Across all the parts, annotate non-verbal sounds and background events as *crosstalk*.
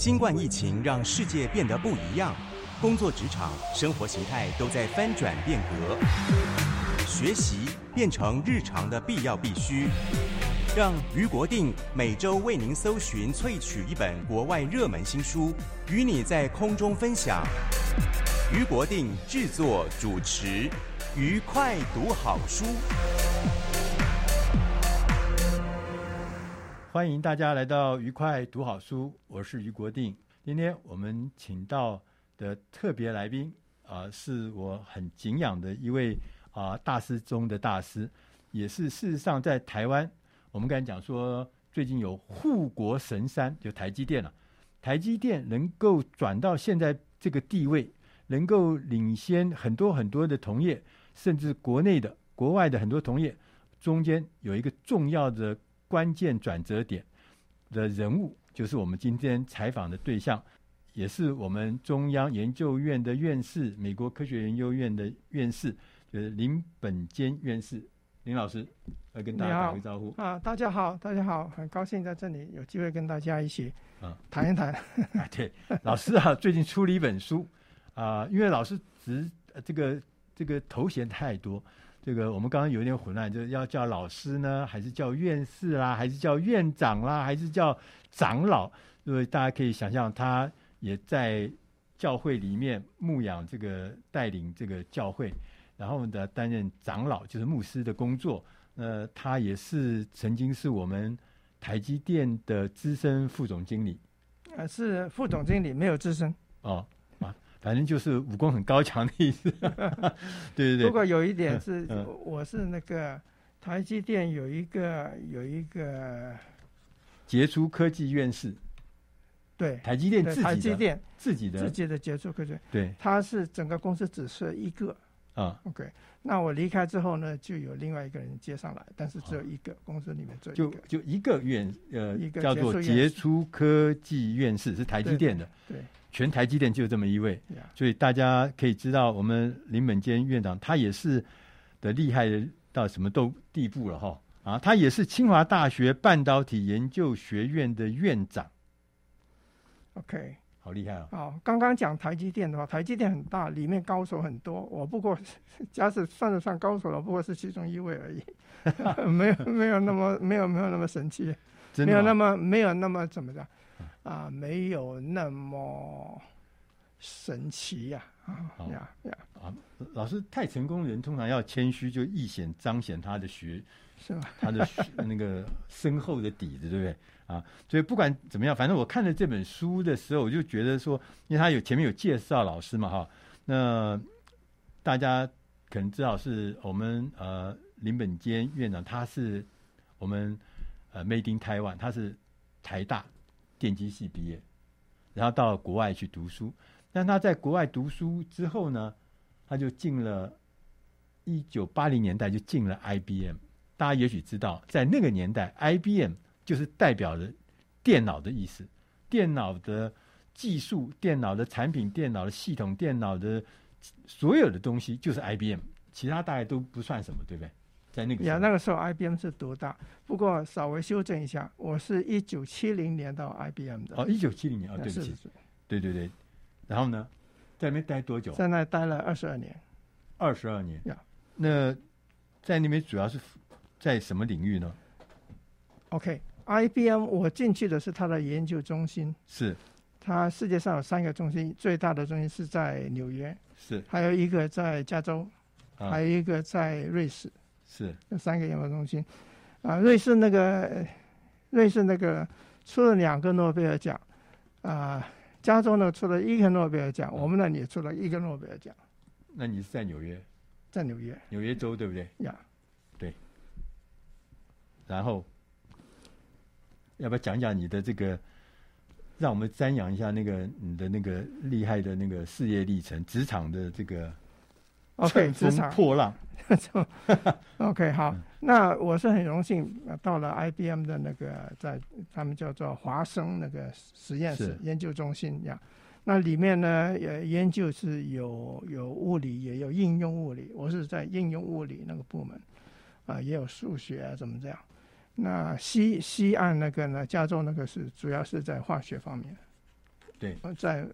新冠疫情让世界变得不一样。工作职场、生活形态都在翻转变革，学习变成日常的必要必须。让俞国定每周为您搜寻、萃取一本国外热门新书，与你在空中分享。俞国定制作主持，愉快读好书。欢迎大家来到愉快读好书，我是于国定。今天我们请到的特别来宾啊、是我很敬仰的一位啊、大师中的大师，也是事实上在台湾，我们刚才讲说，最近有护国神山，就台积电了。台积电能够转到现在这个地位，能够领先很多很多的同业，甚至国内的、国外的很多同业，中间有一个重要的关键转折点的人物，就是我们今天采访的对象。也是我们中央研究院的院士，美国科学研究院的院士，就是林本坚院士，林老师来跟大家打个招呼啊！大家好，大家好，很高兴在这里有机会跟大家一起啊谈一谈。啊，对，老师啊，最近出了一本书啊，因为老师职这个这个头衔太多，这个我们刚刚有点混乱，就是要叫老师呢，还是叫院士啦，还是叫院长啦，还是叫长老？所以大家可以想象他。也在教会里面牧养这个带领这个教会，然后呢担任长老，就是牧师的工作。呃，他也是曾经是我们台积电的资深副总经理。呃，是副总经理，没有资深。哦啊，反正就是武功很高强的意思。*laughs* 对对对。不过有一点是，我是那个台积电有一个有一个杰出科技院士。对，台积电自己的，台积电自己的自己的杰出科技，对，他是整个公司只设一个啊。OK，那我离开之后呢，就有另外一个人接上来，但是只有一个、啊、公司里面只有一个，就就一个院呃一个叫做杰出科技院士，是台积电的，对，对全台积电就这么一位，所以大家可以知道，我们林本坚院长他也是的厉害到什么都地步了哈啊，他也是清华大学半导体研究学院的院长。OK，好厉害啊、哦！好，刚刚讲台积电的话，台积电很大，里面高手很多。我不过 *laughs* 假使算得上高手了，不过是其中一位而已，*laughs* 没有没有那么没有没有那么神奇，*laughs* 没有那么没有那么怎么讲啊？没有那么神奇呀！啊呀呀！啊，老师太成功的人通常要谦虚，就易显彰显他的学。是吧？他的那个深厚的底子，对不对 *laughs* 啊？所以不管怎么样，反正我看了这本书的时候，我就觉得说，因为他有前面有介绍老师嘛，哈，那大家可能知道是我们呃林本坚院长，他是我们呃 Made in Taiwan，他是台大电机系毕业，然后到国外去读书。但他在国外读书之后呢，他就进了，一九八零年代就进了 IBM。大家也许知道，在那个年代，IBM 就是代表了电脑的意思，电脑的技术、电脑的产品、电脑的系统、电脑的所有的东西就是 IBM，其他大概都不算什么，对不对？在那个呀，那个时候 IBM 是独大。不过稍微修正一下，我是一九七零年到 IBM 的。哦，一九七零年啊，对不起，对对对。然后呢，在那边待多久？在那待了二十二年。二十二年呀？那在那边主要是。在什么领域呢？OK，IBM，、我进去的是它的研究中心。是，它世界上有三个中心，最大的中心是在纽约，是，还有一个在加州，啊、还有一个在瑞士，是，这三个研发中心。啊，瑞士那个，瑞士那个出了两个诺贝尔奖，啊，加州呢出了一个诺贝尔奖，啊、我们那里也出了一个诺贝尔奖。那你是在纽约？在纽约，纽约州对不对？呀，对。然后，要不要讲讲你的这个，让我们瞻仰一下那个你的那个厉害的那个事业历程，职场的这个，OK，乘风破浪。*laughs* OK，好，那我是很荣幸到了 IBM 的那个在他们叫做华生那个实验室研究中心呀。那里面呢，也研究是有有物理，也有应用物理。我是在应用物理那个部门啊，也有数学啊，怎么这样？那西西岸那个呢，加州那个是主要是在化学方面，对，在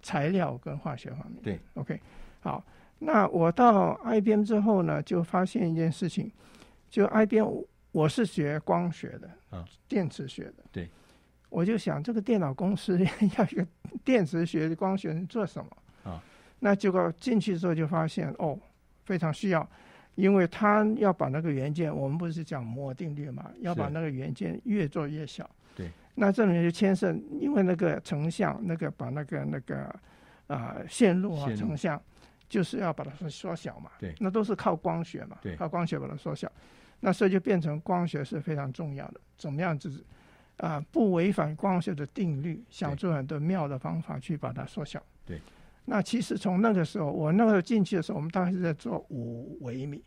材料跟化学方面。对，OK，好。那我到 IBM 之后呢，就发现一件事情，就 IBM 我是学光学的啊，电磁学的。对，我就想这个电脑公司 *laughs* 要一个电磁学的光学做什么啊？那结果进去之后就发现哦，非常需要，因为他要把那个元件，我们不是讲摩尔定律嘛，要把那个元件越做越小。对，那这里面就牵涉，因为那个成像，那个把那个那个啊、呃、线路啊成像。就是要把它缩缩小嘛，对，那都是靠光学嘛，对，靠光学把它缩小，那所以就变成光学是非常重要的，怎么样子啊、呃，不违反光学的定律，想出很多妙的方法去把它缩小。对，那其实从那个时候，我那个时候进去的时候，我们大概是在做五微米，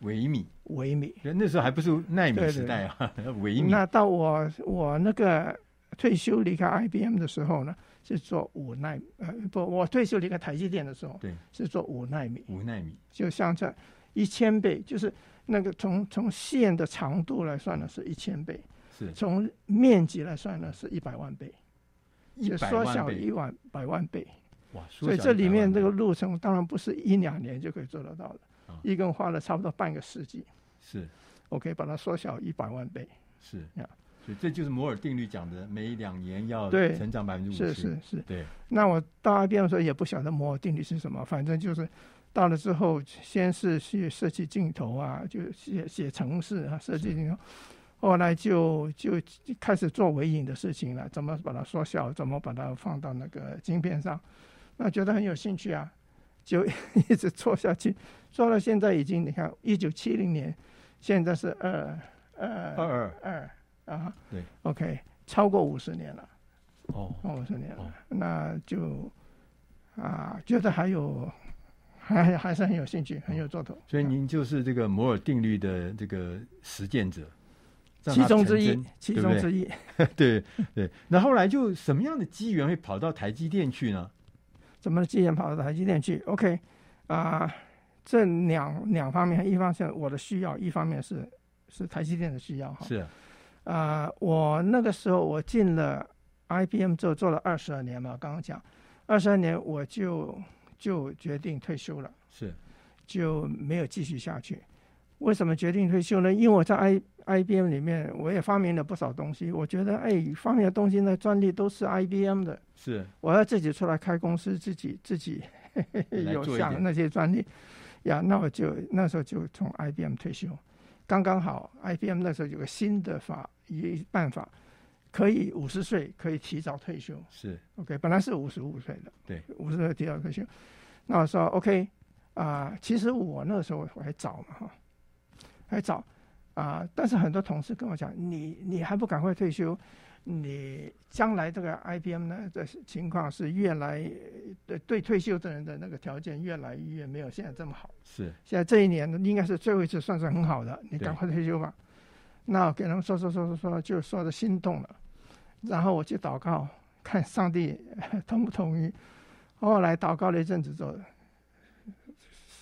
微米，微米，那时候还不是纳米时代啊，微米。那到我我那个退休离开 IBM 的时候呢？是做五奈米，呃不，我退休离开台积电的时候，对，是做五奈米，五奈米，就像这一千倍，就是那个从从线的长度来算呢，是一千倍，是。从面积来算呢，是一百万倍，就缩小一万百万倍，哇，所以这里面这个路程当然不是一两年就可以做得到的，啊、一共花了差不多半个世纪，是，我可以把它缩小一百万倍，是。呀。所以这就是摩尔定律讲的，每两年要成长百分之五十。是是是，对。那我到 IBM 的时候也不晓得摩尔定律是什么，反正就是到了之后，先是去设计镜头啊，就写写程式啊，设计镜头。后来就就开始做微影的事情了，怎么把它缩小，怎么把它放到那个晶片上，那觉得很有兴趣啊，就 *laughs* 一直做下去，做到现在已经你看，一九七零年，现在是二二二二。啊，对，OK，超过五十年了，哦，五十年了，哦，那就啊，觉得还有 *laughs* 还还是很有兴趣，很有做头。所以您就是这个摩尔定律的这个实践者，其中之一，其中之一。*laughs* 对对，那后来就什么样的机缘会跑到台积电去呢？怎么机缘跑到台积电去？OK，啊，这两两方面，一方面我的需要，一方面是是台积电的需要哈。是。啊、呃，我那个时候我进了 IBM 之后做了二十二年嘛，刚刚讲，二十二年我就就决定退休了，是，就没有继续下去。为什么决定退休呢？因为我在 I IBM 里面我也发明了不少东西，我觉得哎，发明的东西那专利都是 IBM 的，是，我要自己出来开公司，自己自己 *laughs* 有想那些专利，呀，那我就那时候就从 IBM 退休。刚刚好，IBM 那时候有个新的法，一办法，可以五十岁可以提早退休。是，OK，本来是五十五岁的，对，五十岁提早退休。那我说 OK 啊、其实我那时候我还早嘛哈，还早啊、但是很多同事跟我讲，你你还不赶快退休？你将来这个 IBM 呢的情况是越来对对退休的人的那个条件越来越没有现在这么好。是，现在这一年应该是最后一次算是很好的，你赶快退休吧。那我给他们说说说说说，就说的心动了。然后我去祷告，看上帝同不同意。后来祷告了一阵子之后，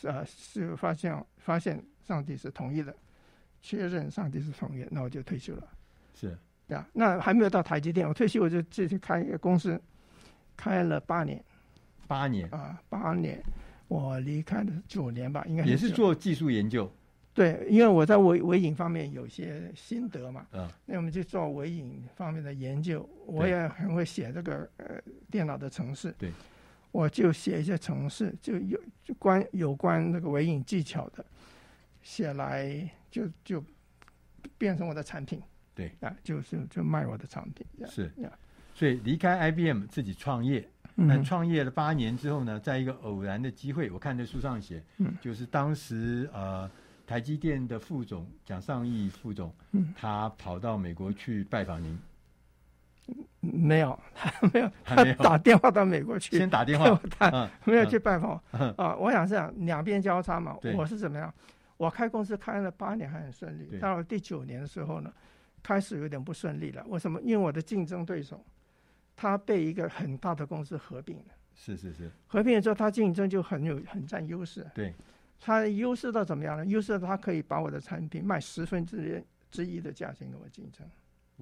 呃，是发现发现上帝是同意的，确认上帝是同意，那我就退休了。是。呀，那还没有到台积电，我退休我就自己开一个公司，开了八年，八年啊，八年，我离开的九年吧，应该也是做技术研究。对，因为我在微微影方面有些心得嘛，啊，那我们就做微影方面的研究，我也很会写这个呃电脑的程式，对，我就写一些程式，就有就关有关那个微影技巧的，写来就就变成我的产品。对。啊，就是就卖我的产品，是，所以离开 IBM 自己创业，那创业了八年之后呢，在一个偶然的机会，我看这书上写，嗯，就是当时呃台积电的副总蒋尚义副总，嗯，他跑到美国去拜访您。没有，*laughs* 他没有，他打电话到美国去，先打电话，*laughs* 他、嗯、没有去拜访。嗯、啊，我想是这样，两边交叉嘛。我是怎么样？我开公司开了八年还很顺利，到了第九年的时候呢，开始有点不顺利了。为什么？因为我的竞争对手，他被一个很大的公司合并了。是是是。合并了之后，他竞争就很有很占优势。对。他优势到怎么样呢？优势到他可以把我的产品卖十分之之一的价钱跟我竞争。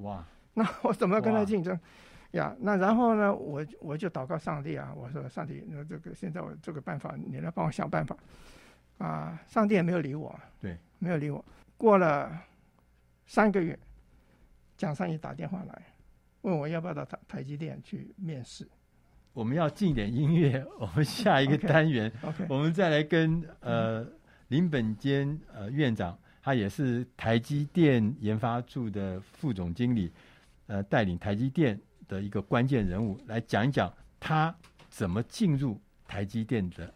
哇。那我怎么跟他竞争？呀，那然后呢？我我就祷告上帝啊，我说上帝，那这个现在我这个办法，你来帮我想办法啊！上帝也没有理我，对，没有理我。过了三个月，蒋尚义打电话来，问我要不要到台台积电去面试。我们要进点音乐，*laughs* 我们下一个单元 okay 我们再来跟呃林本坚呃院长，他也是台积电研发处的副总经理。呃，带领台积电的一个关键人物来讲一讲他怎么进入台积电的。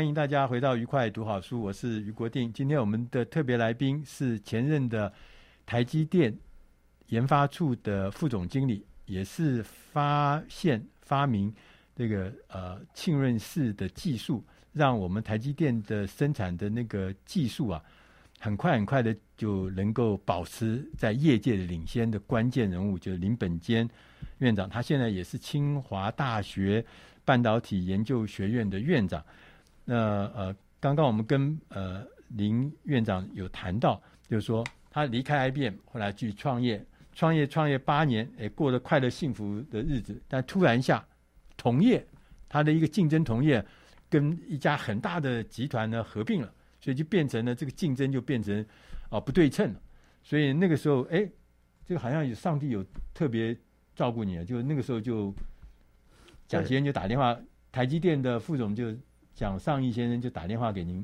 欢迎大家回到愉快读好书，我是余国定。今天我们的特别来宾是前任的台积电研发处的副总经理，也是发现发明这个呃浸润式的技术，让我们台积电的生产的那个技术啊，很快很快的就能够保持在业界的领先的关键人物，就是林本坚院长。他现在也是清华大学半导体研究学院的院长。那呃，刚刚我们跟呃林院长有谈到，就是说他离开 IBM，后来去创业，创业创业八年，哎，过得快乐幸福的日子，但突然一下，同业他的一个竞争同业跟一家很大的集团呢合并了，所以就变成了这个竞争就变成啊、呃、不对称了，所以那个时候，哎，这个好像有上帝有特别照顾你了，就那个时候就蒋先生就打电话，台积电的副总就蒋尚义先生就打电话给您。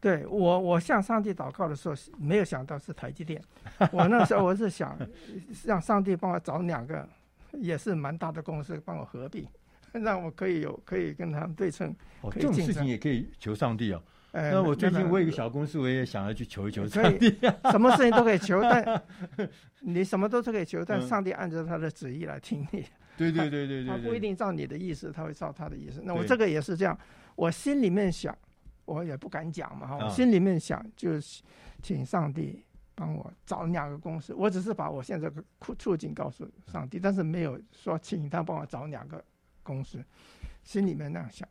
对我，我向上帝祷告的时候，没有想到是台积电。*laughs* 我那时候我是想让上帝帮我找两个，也是蛮大的公司帮我合并，*laughs* 让我可以有可以跟他们对称。哦，这种事情也可以求上帝哦。那我最近我有一个小公司，我也想要去求一求上帝。*laughs* 什么事情都可以求，但你什么都是可以求，但上帝按照他的旨意来听你。对对对对对，他不一定照你的意思，他会照他的意思。那我这个也是这样，我心里面想。我也不敢讲嘛，哈，我心里面想就是请上帝帮我找两个公司，我只是把我现在的处境告诉上帝，但是没有说请他帮我找两个公司，心里面那样想。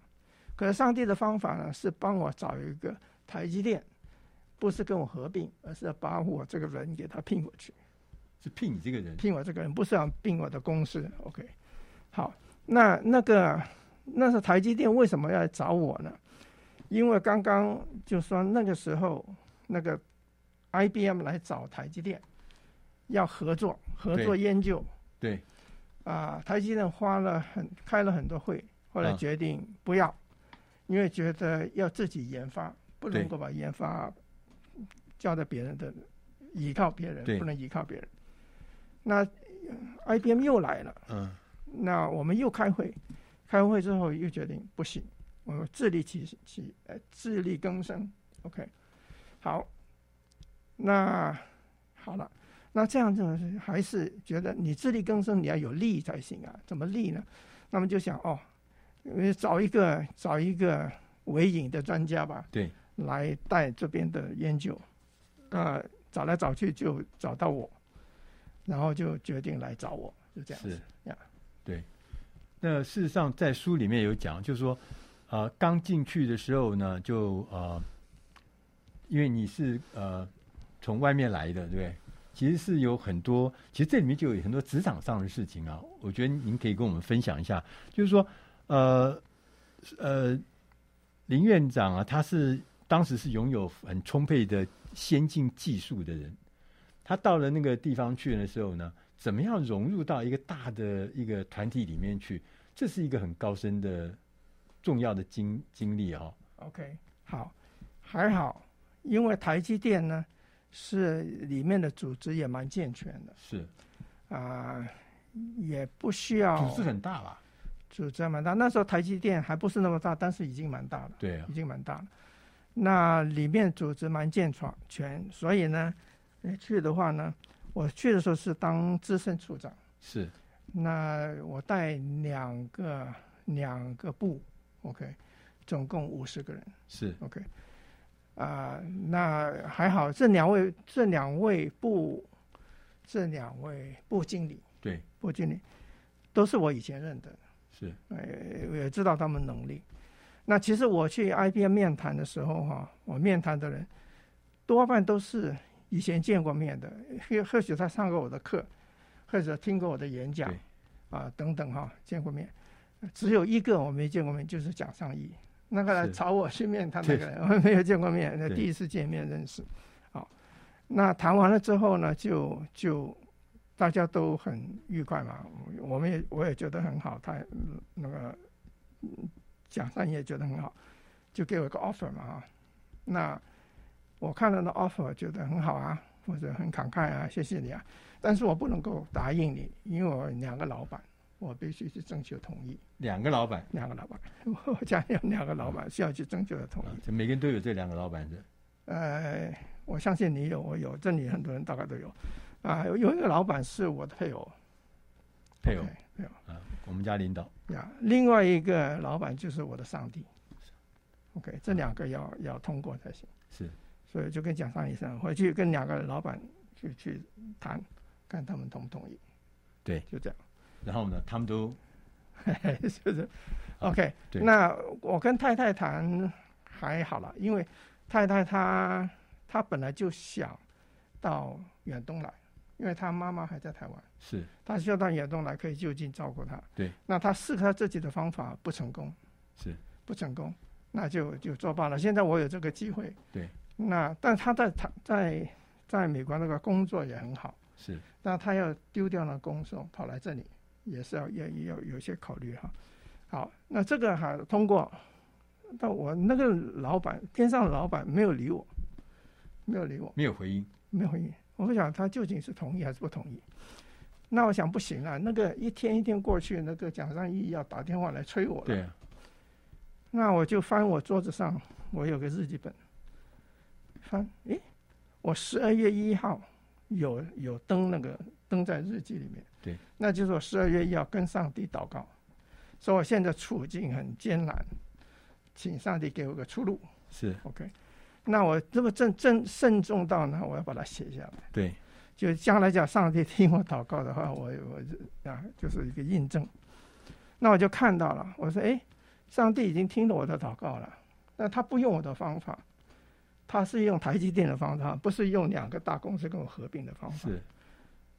可是上帝的方法呢，是帮我找一个台积电，不是跟我合并，而是要把我这个人给他聘过去，是聘你这个人，聘我这个人，不是要并我的公司。OK，好，那那个那是台积电为什么要来找我呢？因为刚刚就说那个时候，那个 IBM 来找台积电，要合作合作研究。对。啊，台积电花了很开了很多会，后来决定不要，因为觉得要自己研发，不能够把研发交给别人的，依靠别人不能依靠别人。那 IBM 又来了。嗯。那我们又开会，开完会之后又决定不行。我自力起起，呃，自力更生。OK，好，那好了，那这样子还是觉得你自力更生，你要有力才行啊？怎么力呢？那么就想哦，找一个找一个微影的专家吧，对，来带这边的研究。呃，找来找去就找到我，然后就决定来找我，就这样子。是呀，对。那事实上，在书里面有讲，就是说。呃，刚进去的时候呢，就呃，因为你是呃从外面来的，对？其实是有很多，其实这里面就有很多职场上的事情啊。我觉得您可以跟我们分享一下，就是说，呃呃，林院长啊，他是当时是拥有很充沛的先进技术的人，他到了那个地方去的时候呢，怎么样融入到一个大的一个团体里面去？这是一个很高深的。重要的经经历哦，OK，好，还好，因为台积电呢是里面的组织也蛮健全的，是啊、呃，也不需要组织很大吧？组织蛮大，那时候台积电还不是那么大，但是已经蛮大了，对啊，已经蛮大了。那里面组织蛮健全，全所以呢，你去的话呢，我去的时候是当资深处长，是，那我带两个两个部。OK，总共五十个人是 OK，啊、呃，那还好，这两位这两位部这两位部经理对部经理都是我以前认得，是，呃，我也知道他们能力。那其实我去 IBM 面谈的时候哈，我面谈的人多半都是以前见过面的，或或许他上过我的课，或者听过我的演讲啊等等哈，见过面。只有一个我没见过面，就是蒋尚义，那个来找我去面他那个人，我没有见过面，那第一次见面认识。好，那谈完了之后呢，就就大家都很愉快嘛，我们也我也觉得很好，他那个蒋尚义也觉得很好，就给我一个 offer 嘛啊。那我看到那 offer 觉得很好啊，或者很慷慨啊，谢谢你啊，但是我不能够答应你，因为我两个老板。我必须去征求同意。两个老板，两个老板，*laughs* 我家有两个老板需要去征求的同意。就每个人都有这两个老板的。呃，我相信你有，我有，这里很多人大概都有。啊，有有一个老板是我的配偶。配偶，配偶啊，我们家领导。呀，另外一个老板就是我的上帝。OK，这两个要要通过才行。是。所以就跟蒋尚医生回去跟两个老板去去谈，看他们同不同意。对，就这样。然后呢，他们都 *laughs* 就是，OK。那我跟太太谈还好了，因为太太她她本来就想到远东来，因为她妈妈还在台湾，是她需要到远东来可以就近照顾她。对，那她试她自己的方法不成功，是不成功，那就就作罢了。现在我有这个机会，对，那但她在她在在美国那个工作也很好。是，那他要丢掉了工作，跑来这里，也是要要要有些考虑哈。好，那这个还通过，但我那个老板，天上的老板没有理我，没有理我，没有回应，没有回应。我不想他究竟是同意还是不同意。那我想不行啊，那个一天一天过去，那个蒋尚义要打电话来催我了。对啊。那我就翻我桌子上，我有个日记本，翻，诶，我十二月一号有有登那个登在日记里面。对。那就是我十二月一号跟上帝祷告，说我现在处境很艰难，请上帝给我个出路。是。OK。那我这么郑郑慎重到呢，我要把它写下来。对。就将来讲，上帝听我祷告的话，我我啊，就是一个印证。那我就看到了，我说：“哎，上帝已经听了我的祷告了。那他不用我的方法，他是用台积电的方法，不是用两个大公司跟我合并的方法。是。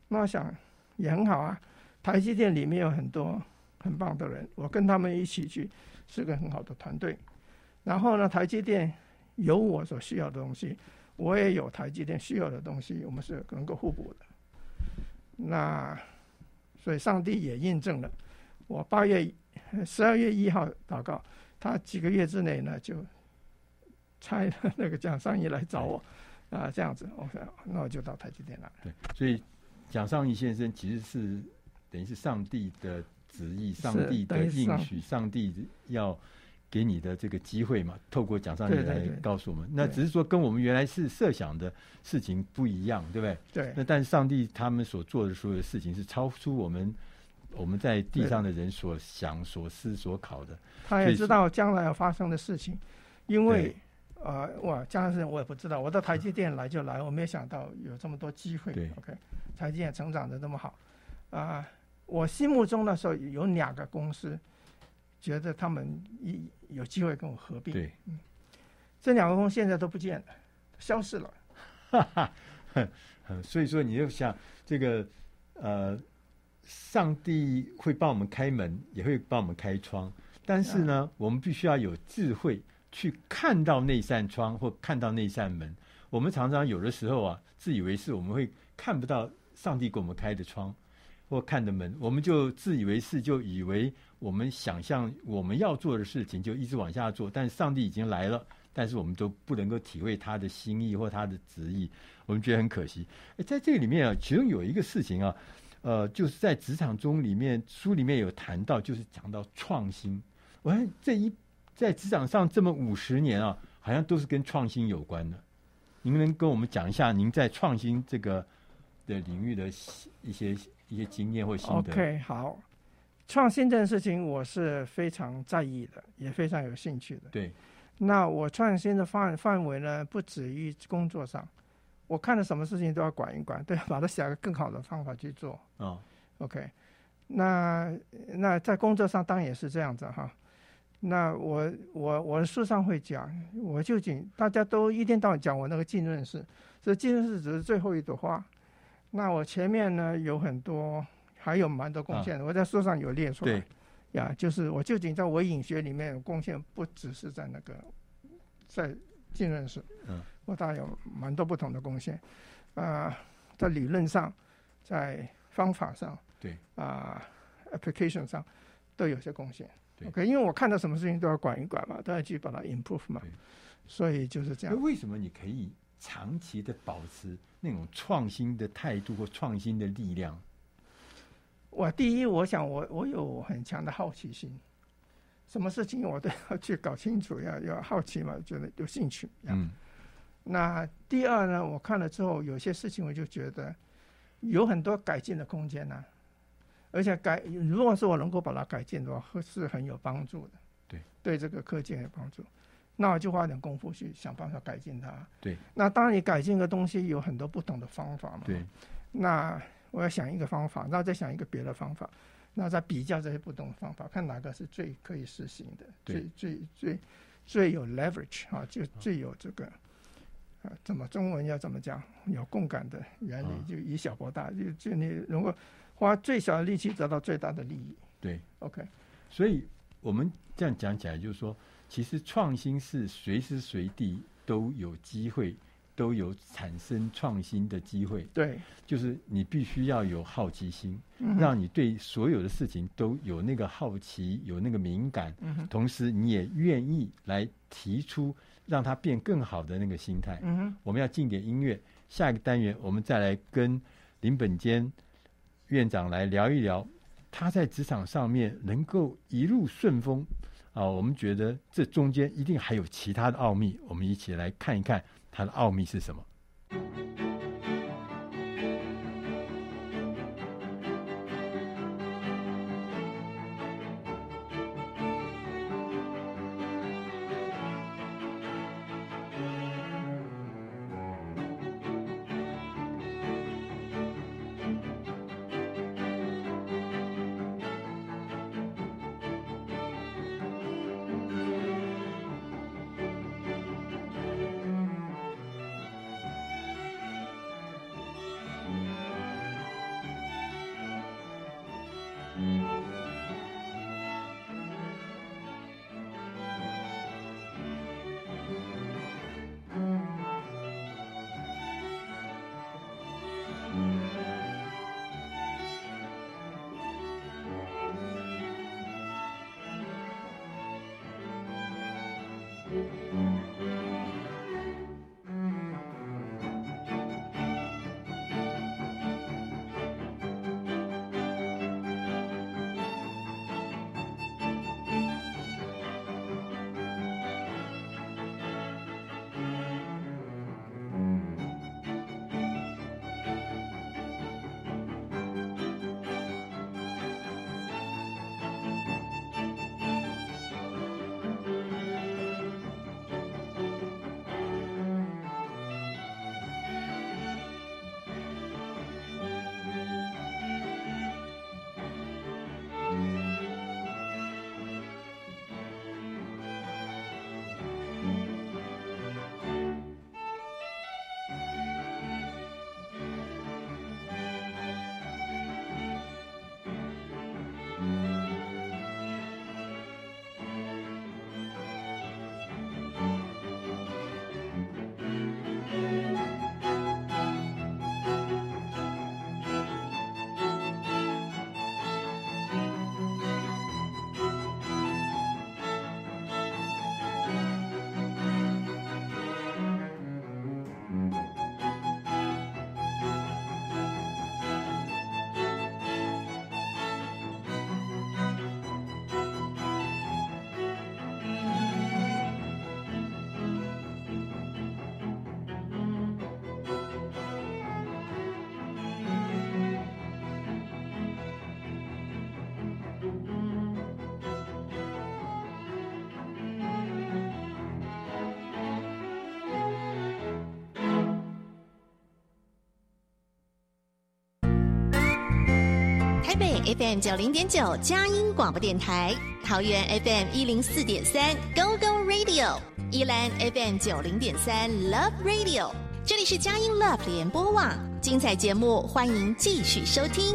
那我想也很好啊，台积电里面有很多很棒的人，我跟他们一起去，是个很好的团队。然后呢，台积电有我所需要的东西。”我也有台积电需要的东西，我们是能够互补的。那所以上帝也印证了，我八月十二月一号祷告，他几个月之内呢就差 *laughs* 那个蒋尚义来找我啊，这样子，OK，那我就到台积电了。对，所以蒋尚义先生其实是等于是上帝的旨意，上帝的应许，上帝要。给你的这个机会嘛，透过蒋尚义来告诉我们，那只是说跟我们原来是设想的事情不一样，对不对？对。那但是上帝他们所做的所有事情是超出我们我们在地上的人所想、所思、所考的。他也知道将来要发生的事情，因为呃，哇，将来事情我也不知道。我到台积电来就来，我没有想到有这么多机会。对。OK，台积电成长的这么好啊，呃！我心目中的时候有两个公司。觉得他们一有机会跟我合并，对，嗯，这两个公司现在都不见了，消失了。哈哈，所以说你就想这个呃，上帝会帮我们开门，也会帮我们开窗，但是呢，我们必须要有智慧去看到那扇窗或看到那扇门。我们常常有的时候啊，自以为是，我们会看不到上帝给我们开的窗或看的门，我们就自以为是，就以为。我们想象我们要做的事情，就一直往下做，但是上帝已经来了，但是我们都不能够体会他的心意或他的旨意，我们觉得很可惜。在这里面啊，其中有一个事情啊，呃，就是在职场中里面，书里面有谈到，就是讲到创新。我看这一在职场上这么五十年啊，好像都是跟创新有关的。您能跟我们讲一下您在创新这个的领域的一些一些经验或心得？OK，好。创新这件事情，我是非常在意的，也非常有兴趣的。对，那我创新的范范围呢，不止于工作上，我看了什么事情都要管一管，都要把它想个更好的方法去做。啊、哦，OK，那那在工作上当然也是这样子哈。那我我我书上会讲，我究竟大家都一天到晚讲我那个浸润式，这浸润式只是最后一朵花。那我前面呢有很多。还有蛮多贡献的，啊，我在书上有列出来。呀，就是我究竟在我影学里面有贡献，不只是在那个在浸润式，嗯，我当然有蛮多不同的贡献。啊、呃，在理论上，在方法上，对啊、呃、，application 上都有些贡献。OK，因为我看到什么事情都要管一管嘛，都要去把它 improve 嘛，所以就是这样。为什么你可以长期的保持那种创新的态度或创新的力量？我第一，我想我我有很强的好奇心，什么事情我都要去搞清楚，要 *laughs* 要好奇嘛，觉得有兴趣。嗯。那第二呢，我看了之后，有些事情我就觉得有很多改进的空间呢、啊，而且改如果是我能够把它改进的话，是很有帮助的。对。对这个课件有帮助，那我就花点功夫去想办法改进它。对。那当你改进个东西，有很多不同的方法嘛。对。那。我要想一个方法，然后再想一个别的方法，那再比较这些不同的方法，看哪个是最可以实行的，最最最最有 leverage 啊，就最有这个啊，怎么中文要怎么讲？有共感的原理，就以小博大，就就你如果花最小的力气得到最大的利益。对，OK。所以我们这样讲起来，就是说，其实创新是随时随地都有机会都有产生创新的机会。对，就是你必须要有好奇心，嗯、让你对所有的事情都有那个好奇，有那个敏感，嗯、同时你也愿意来提出让它变更好的那个心态。嗯、我们要进点音乐，下一个单元我们再来跟林本坚院长来聊一聊，他在职场上面能够一路顺风。啊，我们觉得这中间一定还有其他的奥秘，我们一起来看一看他的奥秘是什么。台北 FM 九零点九佳音广播电台，桃园 FM 一零四点三 Go Go Radio，宜兰 FM 九零点三 Love Radio，这里是佳音 Love 联播网，精彩节目欢迎继续收听。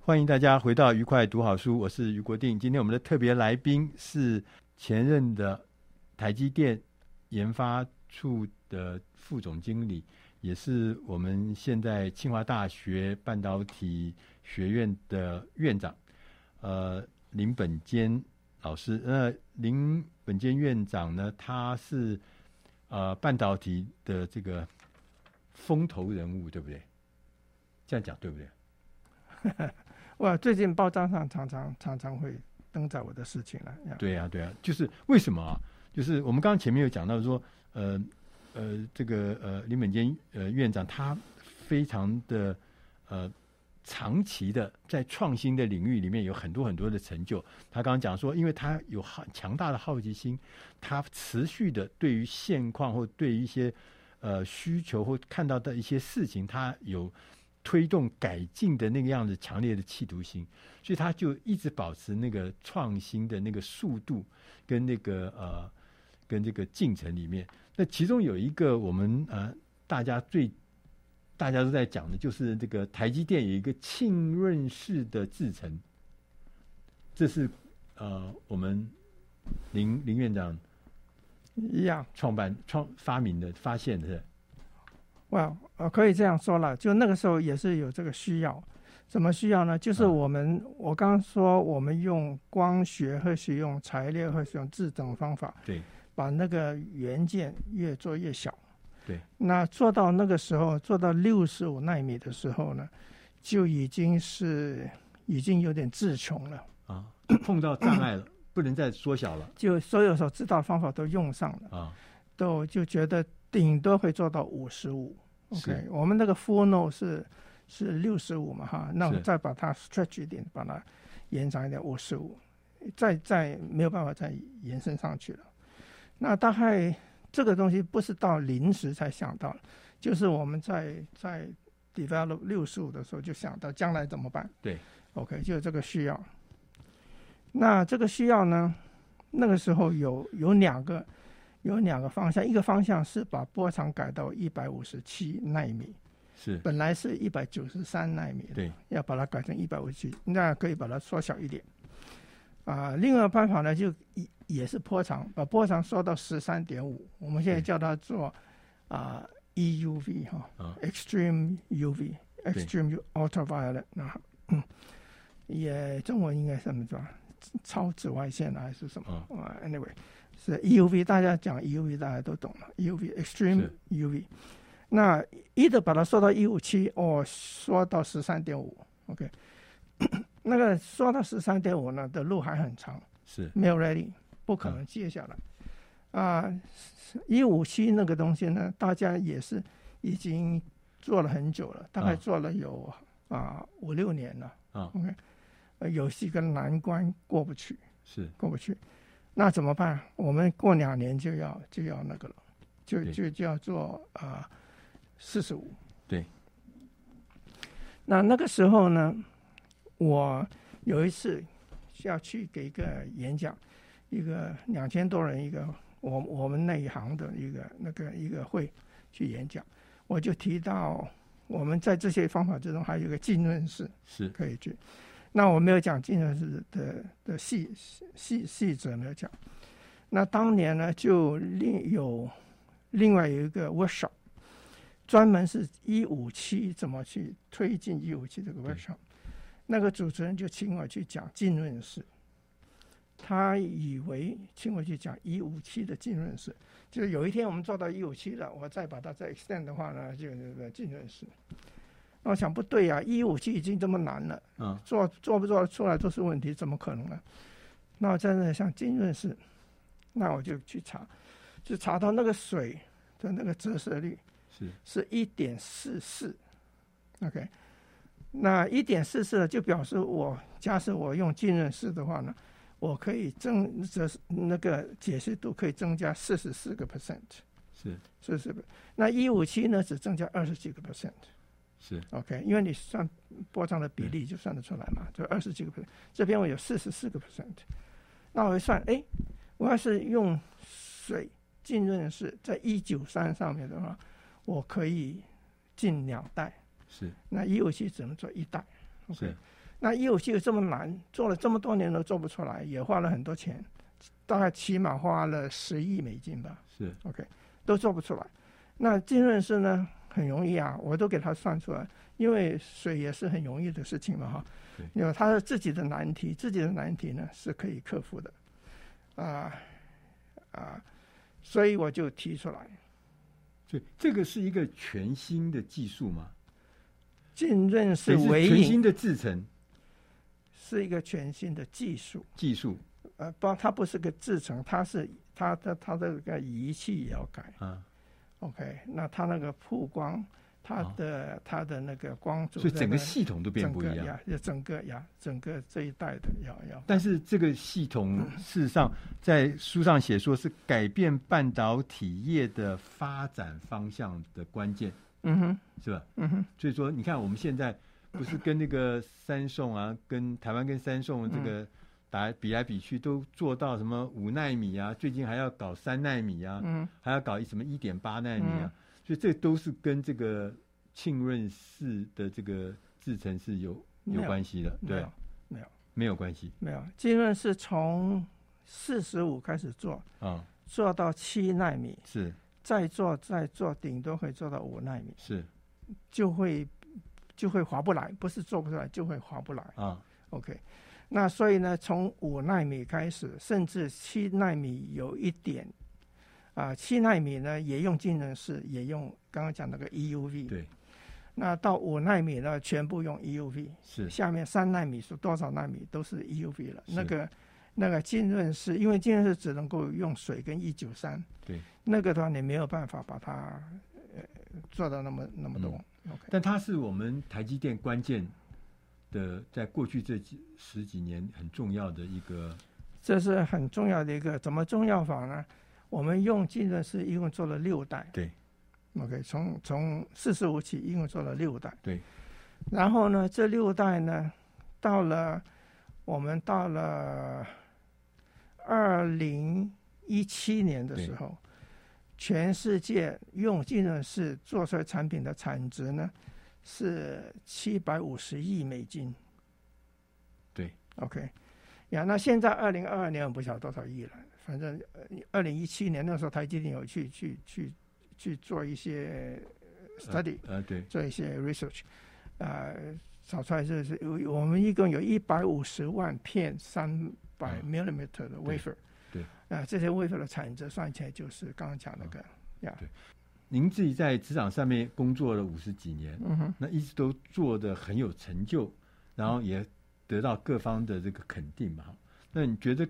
欢迎大家回到愉快读好书，我是余国定。今天我们的特别来宾是前任的台积电研发处的副总经理。也是我们现在清华大学半导体学院的院长，呃，林本坚老师。那，林本坚院长呢，他是呃半导体的这个风头人物，对不对？这样讲对不对？*laughs* 哇，最近报章上常常常常会登载我的事情了。对呀、啊，对呀、啊，就是为什么啊？就是我们刚刚前面有讲到说，呃。呃，这个呃，林本坚呃院长他非常的呃长期的在创新的领域里面有很多很多的成就。他刚刚讲说，因为他有好强大的好奇心，他持续的对于现况或对于一些呃需求或看到的一些事情，他有推动改进的那个样子强烈的企图心，所以他就一直保持那个创新的那个速度跟那个呃跟这个进程里面。那其中有一个我们呃大家最大家都在讲的，就是这个台积电有一个浸润式的制程，这是呃我们林林院长一样创办、创发明的、发现的。哇，呃，可以这样说了，就那个时候也是有这个需要。怎么需要呢？就是我们、嗯、我刚刚说，我们用光学和使用材料和使用制等方法，对，把那个元件越做越小。对，那做到那个时候，做到六十五纳米的时候呢，就已经是已经有点自穷了啊，碰到障碍了，*coughs* 不能再缩小了。就所有所知道的方法都用上了啊，都就觉得顶多会做到五十五。OK，我们那个 full node 是是六十五嘛哈，那我再把它 stretch 一点，把它延长一点五十五，再再没有办法再延伸上去了。那大概。这个东西不是到临时才想到，就是我们在在 develop 六十五的时候就想到将来怎么办。对，OK，就是这个需要。那这个需要呢，那个时候有有两个有两个方向，一个方向是把波长改到一百五十七纳米，是本来是一百九十三纳米，对，要把它改成一百五十七，那可以把它缩小一点。啊、呃，另外办法呢，就也也是波长，把波长缩到十三点五。我们现在叫它做啊、呃、EUV 哈、，Extreme UV，Extreme Ultraviolet 啊，嗯，也中文应该是什么叫超紫外线还是什么啊？Anyway，是 EUV，大家讲 EUV 大家都懂了，EUV，Extreme UV。那一直把它缩到一五七，哦，缩到十三点五，OK。*coughs* 那个缩到十三点五呢的路还很长，是没有 ready，不可能接下来。啊，一五七那个东西呢，大家也是已经做了很久了，大概做了有啊五六年了。啊，OK，有几个难关过不去，是过不去。那怎么办？我们过两年就要就要那个了，就就就要做啊四十五。对。那那个时候呢？我有一次需要去给一个演讲，一个两千多人一个我我们那一行的一个那个一个会去演讲，我就提到我们在这些方法之中还有一个浸润式是可以去。那我没有讲浸润式的的细细细则没有讲。那当年呢就另有另外有一个 workshop，专门是一五七怎么去推进一五七这个 workshop。那个主持人就请我去讲浸润式，他以为请我去讲一五七的浸润式，就是有一天我们做到一五七了，我再把它再 extend 的话呢，就那个浸润式。那我想不对呀、啊，一五七已经这么难了，嗯，做做不做得出来都是问题，怎么可能呢？那我真的想浸润式，那我就去查，就查到那个水的那个折射率是是一点四四，OK。那一点四四就表示我假设我用浸润式的话呢，我可以增这那个解析度可以增加四十四个 percent，是。是是不？那一五七呢只增加二十几个 percent，是。OK，因为你算波长的比例就算得出来嘛，就二十几个 percent，这边我有四十四个 percent，那我一算，哎，我要是用水浸润式在一九三上面的话，我可以浸两代。是，那一五七只能做一代，OK，是那一五七有这么难，做了这么多年都做不出来，也花了很多钱，大概起码花了十亿美金吧。是，OK，都做不出来。那浸润式呢，很容易啊，我都给他算出来，因为水也是很容易的事情嘛，哈。有他自己的难题，自己的难题呢是可以克服的，啊啊，所以我就提出来。所以这个是一个全新的技术吗？浸润是唯一全新的制程，是一个全新的技术。技术，呃，不，它不是个制成，它是它的它的个仪器也要改。啊，OK，那它那个曝光，它的、哦、它的那个光阻，所以整个系统都变不一样。呀，整个呀，整个这一代的要要。但是这个系统事实上在书上写说是改变半导体业的发展方向的关键。嗯哼，是吧？嗯哼，所以说你看我们现在不是跟那个三送啊，跟台湾跟三送这个打比来比去，都做到什么五纳米啊？最近还要搞三纳米啊，嗯，还要搞一什么一点八纳米啊？所以这都是跟这个浸润式的这个制程是有有关系的，对，没有。没有关系，没有浸润是从四十五开始做啊。做到七纳米，是，再做再做，顶多可以做到五纳米，是，就会就会划不来，不是做不出来，就会划不来啊。OK，那所以呢，从五纳米开始，甚至七纳米有一点啊，七纳米呢也用浸润式，也用刚刚讲那个 EUV。对。那到五纳米呢，全部用 EUV。是。下面三纳米是多少纳米都是 EUV 了。那个那个浸润式，因为浸润式只能够用水跟一九三。对。那个的话，你没有办法把它呃做到那么那么多。但它是我们台积电关键的，在过去这几十几年很重要的一个。这是很重要的一个，怎么重要法呢？我们用尽的是一共做了六代。对。OK，从从四十五起，一共做了六代。对。然后呢，这六代呢，到了我们到了二零一七年的时候，全世界用浸润式做出来产品的产值呢是七百五十亿美金。对。OK，呀，那现在二零二二年我不晓得多少亿了，反正二零一七年那时候台积电有去去去。去做一些 study，呃，呃对，做一些 research，呃，找出来就是我们一共有一百五十万片三百 millimeter 的 wafer，呃，这些 wafer 的产值算起来就是刚刚讲那个，呀、嗯，对，您自己在职场上面工作了五十几年，嗯哼，那一直都做的很有成就，然后也得到各方的这个肯定嘛，那你觉得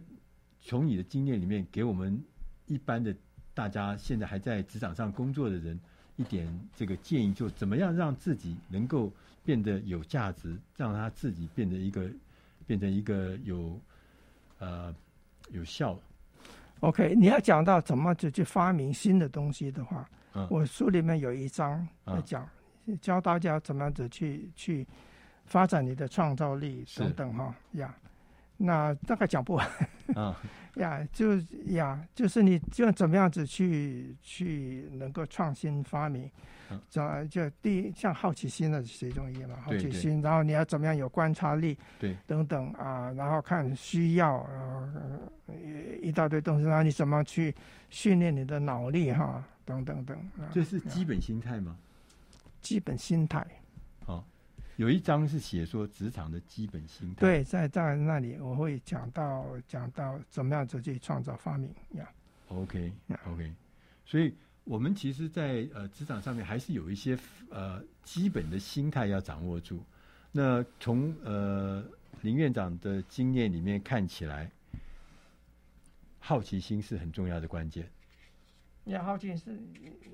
从你的经验里面给我们一般的？大家现在还在职场上工作的人，一点这个建议，就怎么样让自己能够变得有价值，让他自己变得一个变成一个有呃有效。OK，你要讲到怎么就去发明新的东西的话，嗯、我书里面有一章在讲，嗯、教大家怎么样子去去发展你的创造力等等哈呀。Yeah. 那大概讲不完，啊，*laughs* 呀，就呀，就是你就怎么样子去去能够创新发明，这就第一像好奇心的其中一嘛，好奇心，然后你要怎么样有观察力，对，等等啊，然后看需要，呃，一大堆东西，然后你怎么去训练你的脑力哈，等等等，这是基本心态吗？基本心态，好。有一章是写说职场的基本心态。对，在在那里我会讲到讲到怎么样子去创造发明呀。OK OK，所以我们其实在，在呃职场上面还是有一些呃基本的心态要掌握住。那从呃林院长的经验里面看起来，好奇心是很重要的关键。你要好奇是，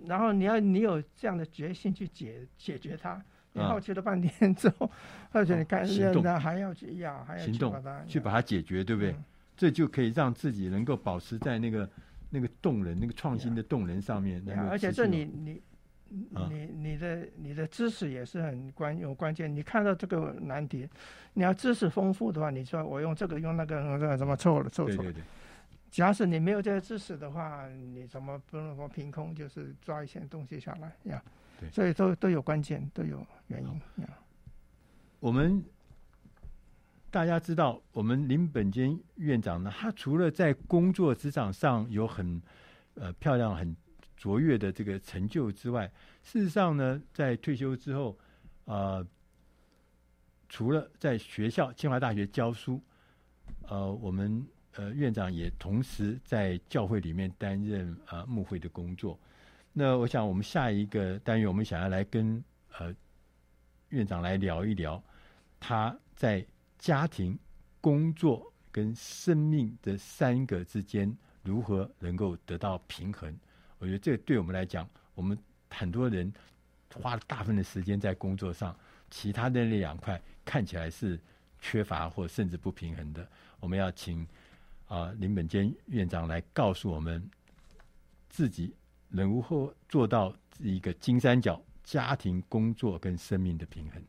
然后你要你有这样的决心去解解决它。你好奇了半天之后，而且你干认的还要去要，还要去把它去把它解决，对不对？这就可以让自己能够保持在那个那个动人、那个创新的动人上面。而且这你你你你的你的知识也是很关有关键。你看到这个难题，你要知识丰富的话，你说我用这个用那个用这个怎么凑了凑出来？假使你没有这些知识的话，你怎么不能说凭空就是抓一些东西下来呀？所以都都有关键，都有原因。我们大家知道，我们林本坚院长呢，他除了在工作职场上有很呃漂亮、很卓越的这个成就之外，事实上呢，在退休之后，呃，除了在学校清华大学教书，呃，我们呃院长也同时在教会里面担任呃牧会的工作。那我想，我们下一个单元，我们想要来跟呃院长来聊一聊，他在家庭、工作跟生命的三个之间如何能够得到平衡。我觉得这对我们来讲，我们很多人花了大部分的时间在工作上，其他的那两块看起来是缺乏或甚至不平衡的。我们要请啊、林本坚院长来告诉我们自己。能如何做到一个金三角：家庭、工作跟生命的平衡？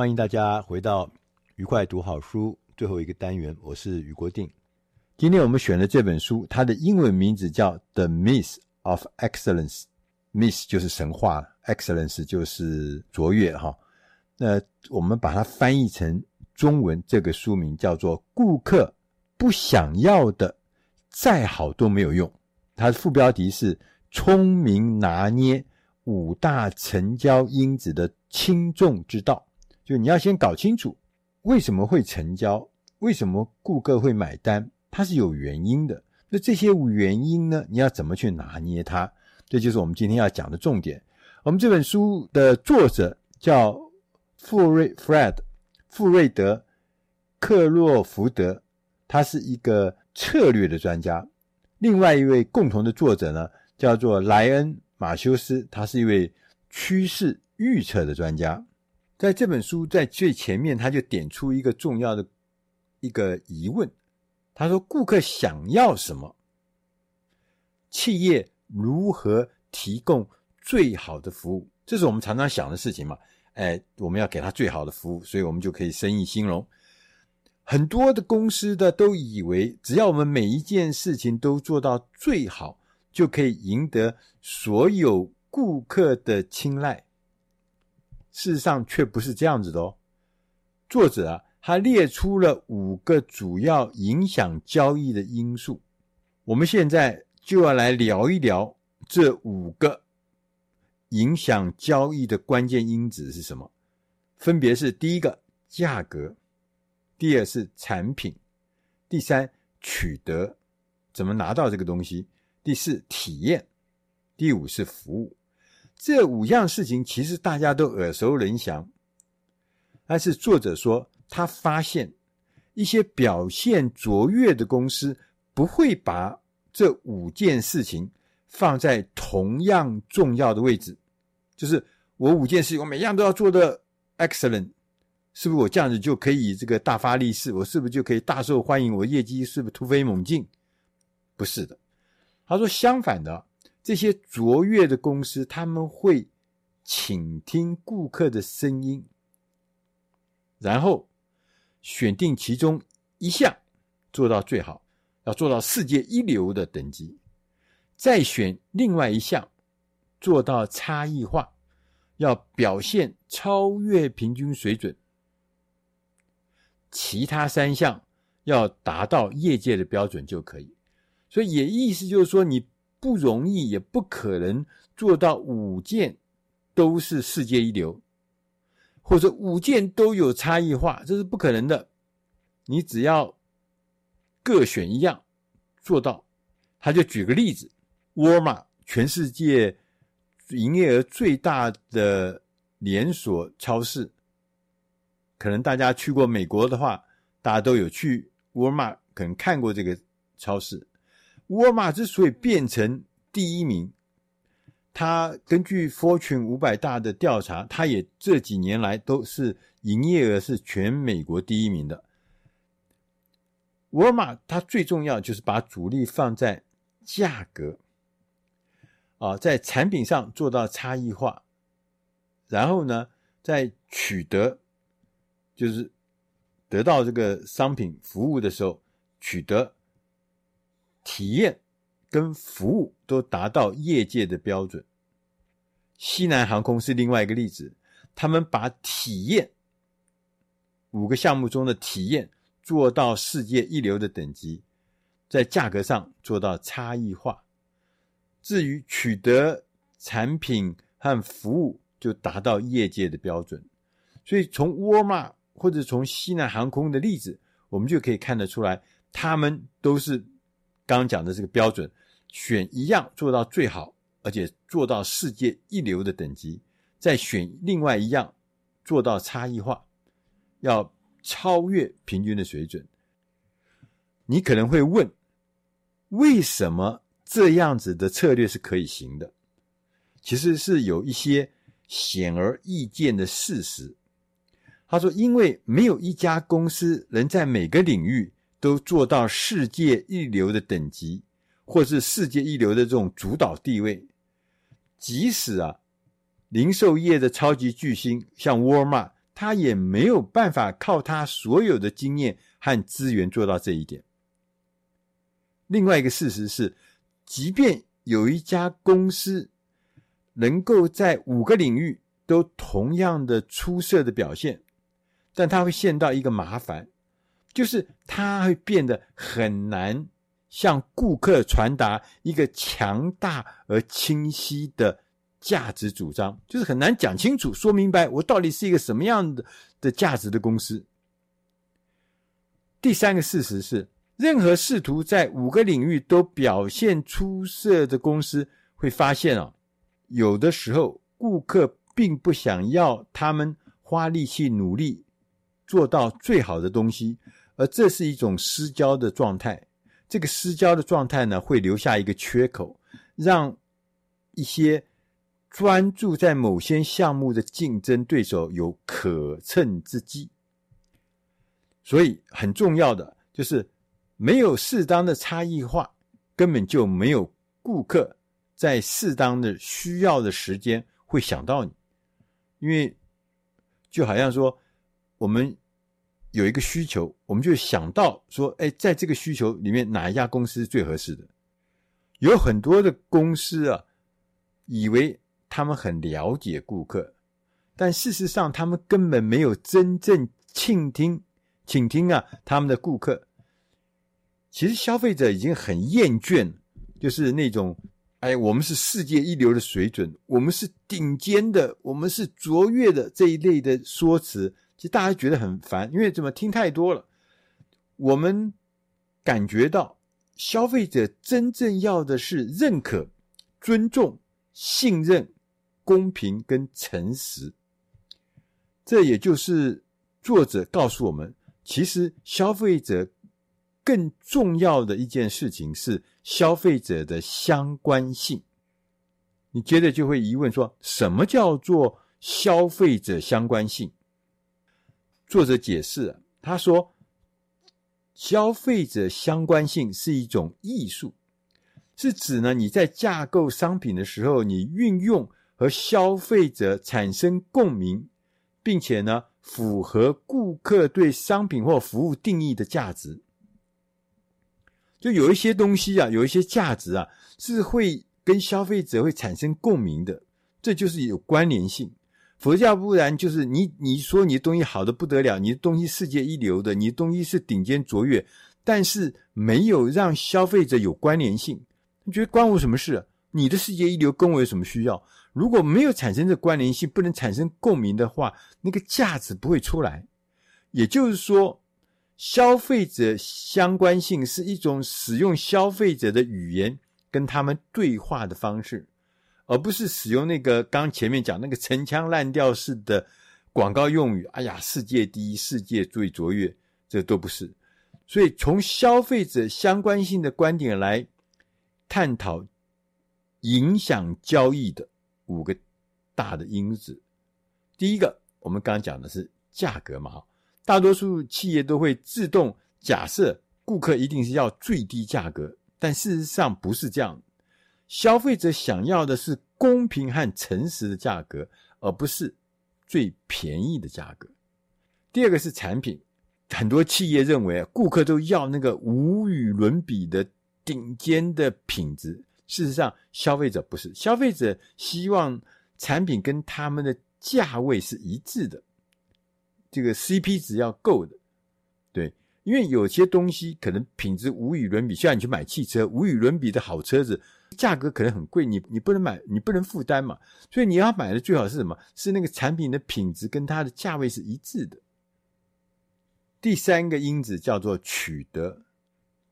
欢迎大家回到愉快读好书最后一个单元，我是余国定。今天我们选的这本书，它的英文名字叫《The Myth of Excellence》，Myth 就是神话，Excellence 就是卓越哈。那我们把它翻译成中文，这个书名叫做《顾客不想要的再好都没有用》，它的副标题是“聪明拿捏五大成交因子的轻重之道”。就你要先搞清楚为什么会成交，为什么顾客会买单，它是有原因的。那这些原因呢，你要怎么去拿捏它？这就是我们今天要讲的重点。我们这本书的作者叫富瑞 Fred 富瑞德克洛福德，他是一个策略的专家。另外一位共同的作者呢，叫做莱恩马修斯，他是一位趋势预测的专家。在这本书在最前面，他就点出一个重要的一个疑问。他说：“顾客想要什么？企业如何提供最好的服务？这是我们常常想的事情嘛？哎，我们要给他最好的服务，所以我们就可以生意兴隆。很多的公司的都以为，只要我们每一件事情都做到最好，就可以赢得所有顾客的青睐。”事实上却不是这样子的哦。作者啊，他列出了五个主要影响交易的因素。我们现在就要来聊一聊这五个影响交易的关键因子是什么？分别是：第一个，价格；第二是产品；第三，取得，怎么拿到这个东西；第四，体验；第五是服务。这五样事情其实大家都耳熟能详，但是作者说他发现一些表现卓越的公司不会把这五件事情放在同样重要的位置，就是我五件事情我每样都要做的 excellent，是不是我这样子就可以这个大发利市？我是不是就可以大受欢迎？我业绩是不是突飞猛进？不是的，他说相反的。这些卓越的公司，他们会倾听顾客的声音，然后选定其中一项做到最好，要做到世界一流的等级，再选另外一项做到差异化，要表现超越平均水准，其他三项要达到业界的标准就可以。所以也意思就是说你。不容易，也不可能做到五件都是世界一流，或者五件都有差异化，这是不可能的。你只要各选一样做到。他就举个例子，沃尔玛，全世界营业额最大的连锁超市，可能大家去过美国的话，大家都有去沃尔玛，可能看过这个超市。沃尔玛之所以变成第一名，它根据 Fortune 五百大的调查，它也这几年来都是营业额是全美国第一名的。沃尔玛它最重要就是把主力放在价格，啊，在产品上做到差异化，然后呢，在取得就是得到这个商品服务的时候取得。体验跟服务都达到业界的标准。西南航空是另外一个例子，他们把体验五个项目中的体验做到世界一流的等级，在价格上做到差异化。至于取得产品和服务，就达到业界的标准。所以从沃尔玛或者从西南航空的例子，我们就可以看得出来，他们都是。刚刚讲的这个标准，选一样做到最好，而且做到世界一流的等级，再选另外一样做到差异化，要超越平均的水准。你可能会问，为什么这样子的策略是可以行的？其实是有一些显而易见的事实。他说，因为没有一家公司能在每个领域。都做到世界一流的等级，或是世界一流的这种主导地位。即使啊，零售业的超级巨星像沃尔玛，他也没有办法靠他所有的经验和资源做到这一点。另外一个事实是，即便有一家公司能够在五个领域都同样的出色的表现，但他会陷到一个麻烦，就是他会变得很难向顾客传达一个强大而清晰的。价值主张就是很难讲清楚、说明白，我到底是一个什么样的的价值的公司。第三个事实是，任何试图在五个领域都表现出色的公司，会发现啊，有的时候顾客并不想要他们花力气努力做到最好的东西，而这是一种失焦的状态。这个失焦的状态呢，会留下一个缺口，让一些。专注在某些项目的竞争对手有可乘之机，所以很重要的就是没有适当的差异化，根本就没有顾客在适当的需要的时间会想到你，因为就好像说我们有一个需求，我们就想到说，哎，在这个需求里面哪一家公司是最合适的？有很多的公司啊，以为。他们很了解顾客，但事实上，他们根本没有真正倾听、倾听啊他们的顾客。其实消费者已经很厌倦，就是那种哎，我们是世界一流的水准，我们是顶尖的，我们是卓越的这一类的说辞，其实大家觉得很烦，因为怎么听太多了。我们感觉到消费者真正要的是认可、尊重、信任。公平跟诚实，这也就是作者告诉我们，其实消费者更重要的一件事情是消费者的相关性。你接着就会疑问说，什么叫做消费者相关性？作者解释，他说，消费者相关性是一种艺术，是指呢，你在架构商品的时候，你运用。和消费者产生共鸣，并且呢，符合顾客对商品或服务定义的价值。就有一些东西啊，有一些价值啊，是会跟消费者会产生共鸣的，这就是有关联性。佛教不然就是你你说你的东西好的不得了，你的东西世界一流的，你的东西是顶尖卓越，但是没有让消费者有关联性，你觉得关我什么事？你的世界一流跟我有什么需要？如果没有产生这关联性，不能产生共鸣的话，那个价值不会出来。也就是说，消费者相关性是一种使用消费者的语言跟他们对话的方式，而不是使用那个刚前面讲那个陈腔滥调式的广告用语。哎呀，世界第一，世界最卓越，这都不是。所以，从消费者相关性的观点来探讨影响交易的。五个大的因子，第一个，我们刚讲的是价格嘛，大多数企业都会自动假设顾客一定是要最低价格，但事实上不是这样。消费者想要的是公平和诚实的价格，而不是最便宜的价格。第二个是产品，很多企业认为顾客都要那个无与伦比的顶尖的品质。事实上，消费者不是，消费者希望产品跟他们的价位是一致的，这个 CP 值要够的，对，因为有些东西可能品质无与伦比，像你去买汽车，无与伦比的好车子，价格可能很贵，你你不能买，你不能负担嘛，所以你要买的最好是什么？是那个产品的品质跟它的价位是一致的。第三个因子叫做取得，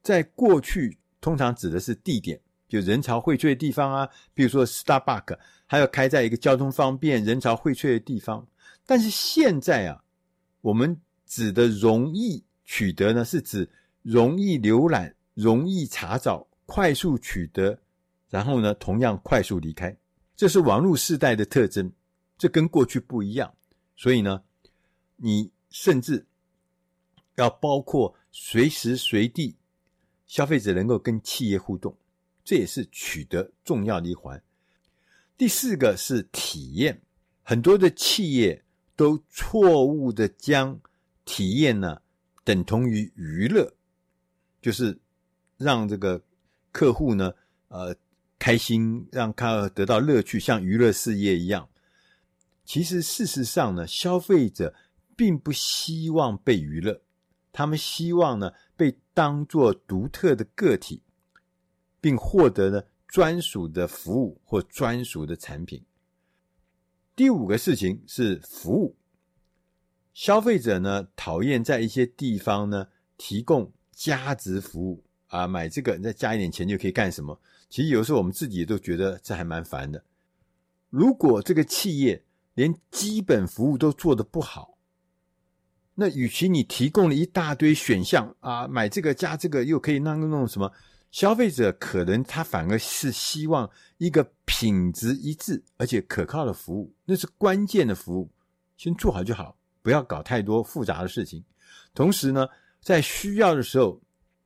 在过去通常指的是地点。就人潮荟萃的地方啊，比如说 Starbucks，还要开在一个交通方便、人潮荟萃的地方。但是现在啊，我们指的容易取得呢，是指容易浏览、容易查找、快速取得，然后呢，同样快速离开。这是网络时代的特征，这跟过去不一样。所以呢，你甚至要包括随时随地，消费者能够跟企业互动。这也是取得重要的一环。第四个是体验，很多的企业都错误的将体验呢等同于娱乐，就是让这个客户呢呃开心，让他得到乐趣，像娱乐事业一样。其实事实上呢，消费者并不希望被娱乐，他们希望呢被当作独特的个体，并获得呢专属的服务或专属的产品。第五个事情是服务。消费者呢讨厌在一些地方呢提供加值服务啊，买这个你再加一点钱就可以干什么？其实有时候我们自己也都觉得这还蛮烦的。如果这个企业连基本服务都做得不好，那与其你提供了一大堆选项啊，买这个加这个又可以那个弄什么？消费者可能他反而是希望一个品质一致而且可靠的服务，那是关键的服务，先做好就好，不要搞太多复杂的事情。同时呢，在需要的时候，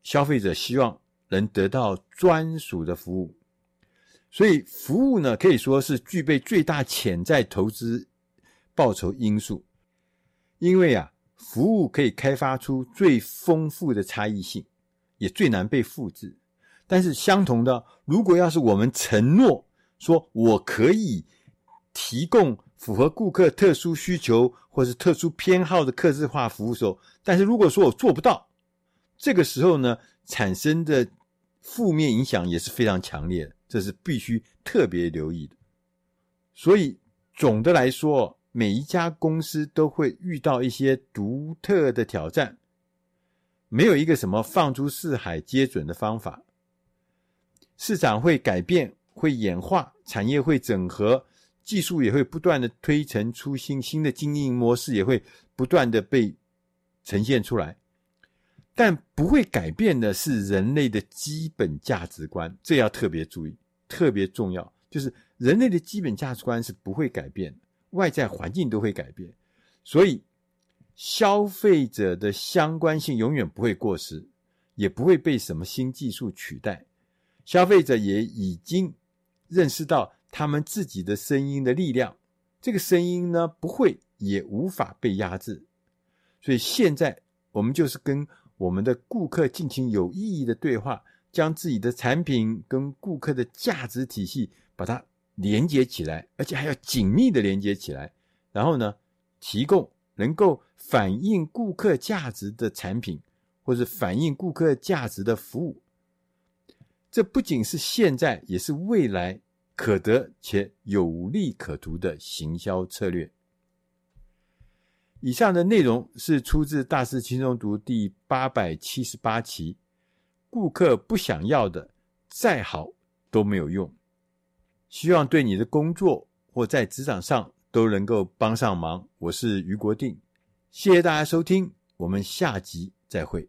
消费者希望能得到专属的服务，所以服务呢可以说是具备最大潜在投资报酬因素，因为啊，服务可以开发出最丰富的差异性，也最难被复制。但是相同的，如果要是我们承诺说我可以提供符合顾客特殊需求或是特殊偏好的客制化服务时候，但是如果说我做不到，这个时候呢，产生的负面影响也是非常强烈的，这是必须特别留意的。所以总的来说，每一家公司都会遇到一些独特的挑战，没有一个什么放诸四海皆准的方法。市场会改变，会演化，产业会整合，技术也会不断的推陈出新，新的经营模式也会不断的被呈现出来。但不会改变的是人类的基本价值观，这要特别注意，特别重要。就是人类的基本价值观是不会改变，外在环境都会改变，所以消费者的相关性永远不会过时，也不会被什么新技术取代。消费者也已经认识到他们自己的声音的力量，这个声音呢，不会也无法被压制，所以现在我们就是跟我们的顾客进行有意义的对话，将自己的产品跟顾客的价值体系把它连接起来，而且还要紧密的连接起来，然后呢，提供能够反映顾客价值的产品，或者反映顾客价值的服务。这不仅是现在，也是未来可得且有利可图的行销策略。以上的内容是出自《大师轻松读》第八百七十八期。顾客不想要的，再好都没有用。希望对你的工作或在职场上都能够帮上忙。我是于国定，谢谢大家收听，我们下集再会。